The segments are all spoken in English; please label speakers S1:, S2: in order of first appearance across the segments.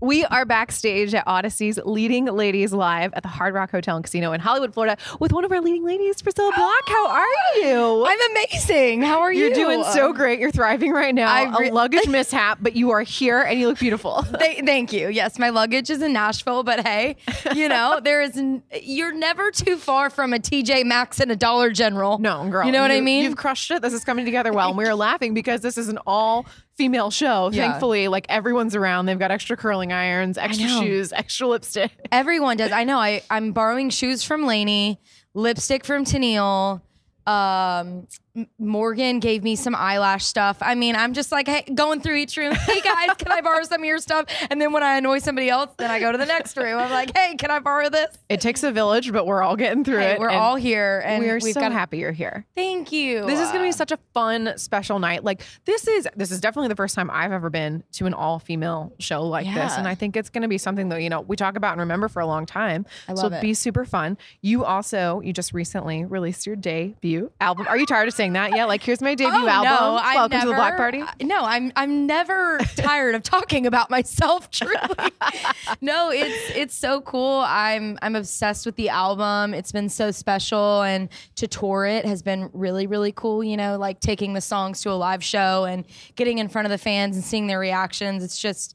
S1: We are backstage at Audacy's Leading Ladies Live at the Hard Rock Hotel and Casino in Hollywood, Florida, with one of our leading ladies, Priscilla Block. How oh, are you?
S2: I'm amazing. How are you?
S1: You're doing so great. You're thriving right now.
S2: I re-
S1: a luggage mishap, but you are here and you look beautiful.
S2: Th- thank you. Yes, my luggage is in Nashville, but hey, you know there is. N- you're never too far from a TJ Maxx and a Dollar General.
S1: No, girl.
S2: You know what I mean?
S1: You've crushed it. This is coming together well. And we are laughing because this is an all female show.
S2: Yeah.
S1: Thankfully, like everyone's around. They've got extra curling irons, extra shoes, extra lipstick.
S2: Everyone does. I know. I I'm borrowing shoes from Lainey, lipstick from Tennille. Um, Morgan gave me some eyelash stuff. I mean, I'm just like hey, going through each room. Hey guys, can I borrow some of your stuff? And then when I annoy somebody else, then I go to the next room. I'm like, hey, can I borrow this?
S1: It takes a village, but we're all getting through
S2: Hey,
S1: it.
S2: we're all here, and
S1: we are
S2: we've
S1: so
S2: got.
S1: happy you're here.
S2: Thank you.
S1: This is going to be such a fun special night. Like this is this is definitely the first time I've ever been to an all female show like this, and I think it's going to be something that you know we talk about and remember for a long time.
S2: I
S1: so
S2: love
S1: it'll
S2: it.
S1: be super fun. You also you just recently released your debut album. Are you tired of saying that? Yeah, like here's my debut
S2: Oh,
S1: album.
S2: No,
S1: Welcome to the
S2: Block
S1: Party.
S2: No, I'm I'm never tired of talking about myself. Truly, no, it's it's so cool. I'm I'm obsessed with the album. It's been so special, and to tour it has been really really cool. You know, like taking the songs to a live show and getting in front of the fans and seeing their reactions. It's just.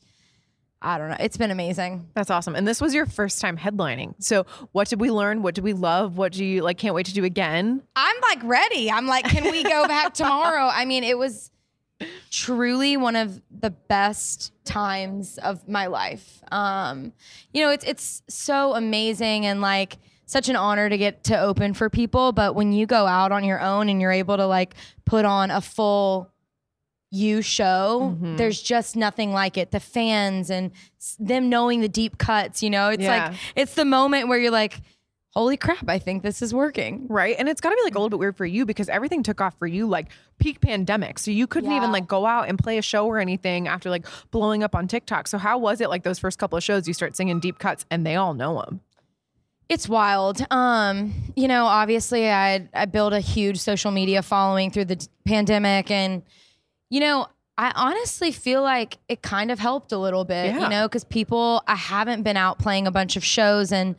S2: I don't know. It's been amazing.
S1: That's awesome. And this was your first time headlining. So what did we learn? What did we love? What do you like? Can't wait to do again.
S2: I'm like ready. I'm like, can we go back tomorrow? I mean, it was truly one of the best times of my life. Um, you know, it's it's so amazing and like such an honor to get to open for people. But when you go out on your own and you're able to like put on a full you show,
S1: Mhm.
S2: there's just nothing like it. The fans and them knowing the deep cuts, you know, it's
S1: Yeah.
S2: like it's the moment where you're like, holy crap, I think this is working.
S1: Right. And it's got to be like a little bit weird for you because everything took off for you like peak pandemic. So you couldn't even like go out and play a show or anything after like blowing up on TikTok. So how was it like those first couple of shows you start singing deep cuts and they all know them?
S2: It's wild. Um, you know, obviously I I built a huge social media following through the d- pandemic and you know, I honestly feel like it kind of helped a little bit,
S1: Yeah.
S2: you know, cuz people I haven't been out playing a bunch of shows and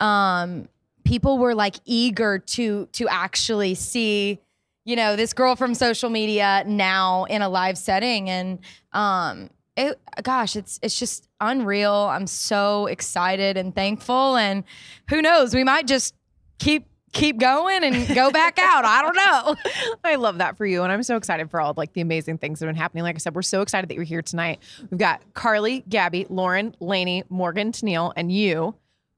S2: um people were like eager to to actually see you know this girl from social media now in a live setting and um it gosh it's it's just unreal i'm so excited and thankful and who knows we might just keep keep going and go back out i don't know
S1: I love that for you. And I'm so excited for all like the amazing things that have been happening. Like I said, we're so excited that you're here tonight. We've got Carly, Gabby, Lauren, Lainey, Morgan, Tennille, and you.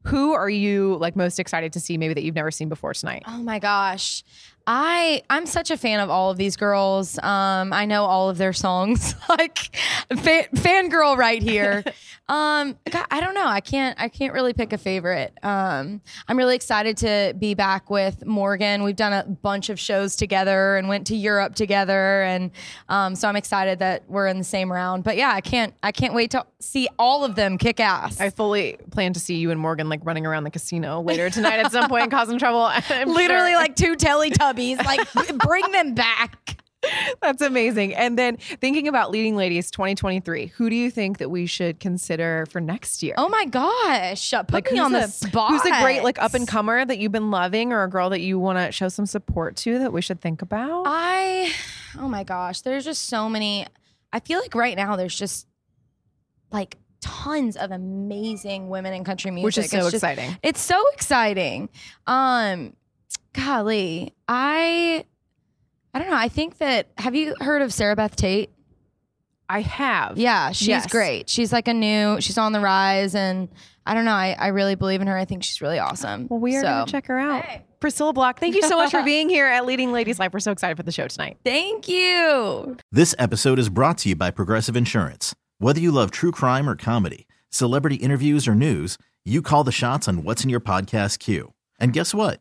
S1: Who are you like most excited to see maybe that you've never seen before tonight?
S2: Oh my gosh. I I'm such a fan of all of these girls. Um, I know all of their songs. like fan, fangirl right here. um, God, I don't know. I can't I can't really pick a favorite. Um, I'm really excited to be back with Morgan. We've done a bunch of shows together and went to Europe together, and um, so I'm excited that we're in the same round. But yeah, I can't I can't wait to see all of them kick ass.
S1: I fully plan to see you and Morgan like running around the casino later tonight at some point, causing trouble. I'm
S2: Literally
S1: sure.
S2: like two Teletubbies. Like bring them back.
S1: That's amazing. And then thinking about leading ladies 2023, who do you think that we should consider for next year?
S2: Oh my gosh. Put
S1: like
S2: me on the
S1: a-
S2: spot.
S1: Who's a great like up and comer that you've been loving, or a girl that you want to show some support to that we should think about?
S2: I, oh my gosh, there's just so many. I feel like right now there's just like tons of amazing women in country music.
S1: Which is so
S2: It's just-
S1: exciting.
S2: it's so exciting. Um, golly, I, I don't know. I think that. Have you heard of Sarah Beth Tate?
S1: I have.
S2: Yeah, she's
S1: Yes.
S2: great. She's like a new. She's on the rise, and I don't know. I, I really believe in her. I think she's really awesome.
S1: Well, we are going to check her out.
S2: Hey.
S1: Priscilla Block, thank you so much for being here at Leading Ladies Live. We're so excited for the show tonight.
S2: Thank you.
S3: This episode is brought to you by Progressive Insurance. Whether you love true crime or comedy, celebrity interviews or news, you call the shots on what's in your podcast queue. And guess what?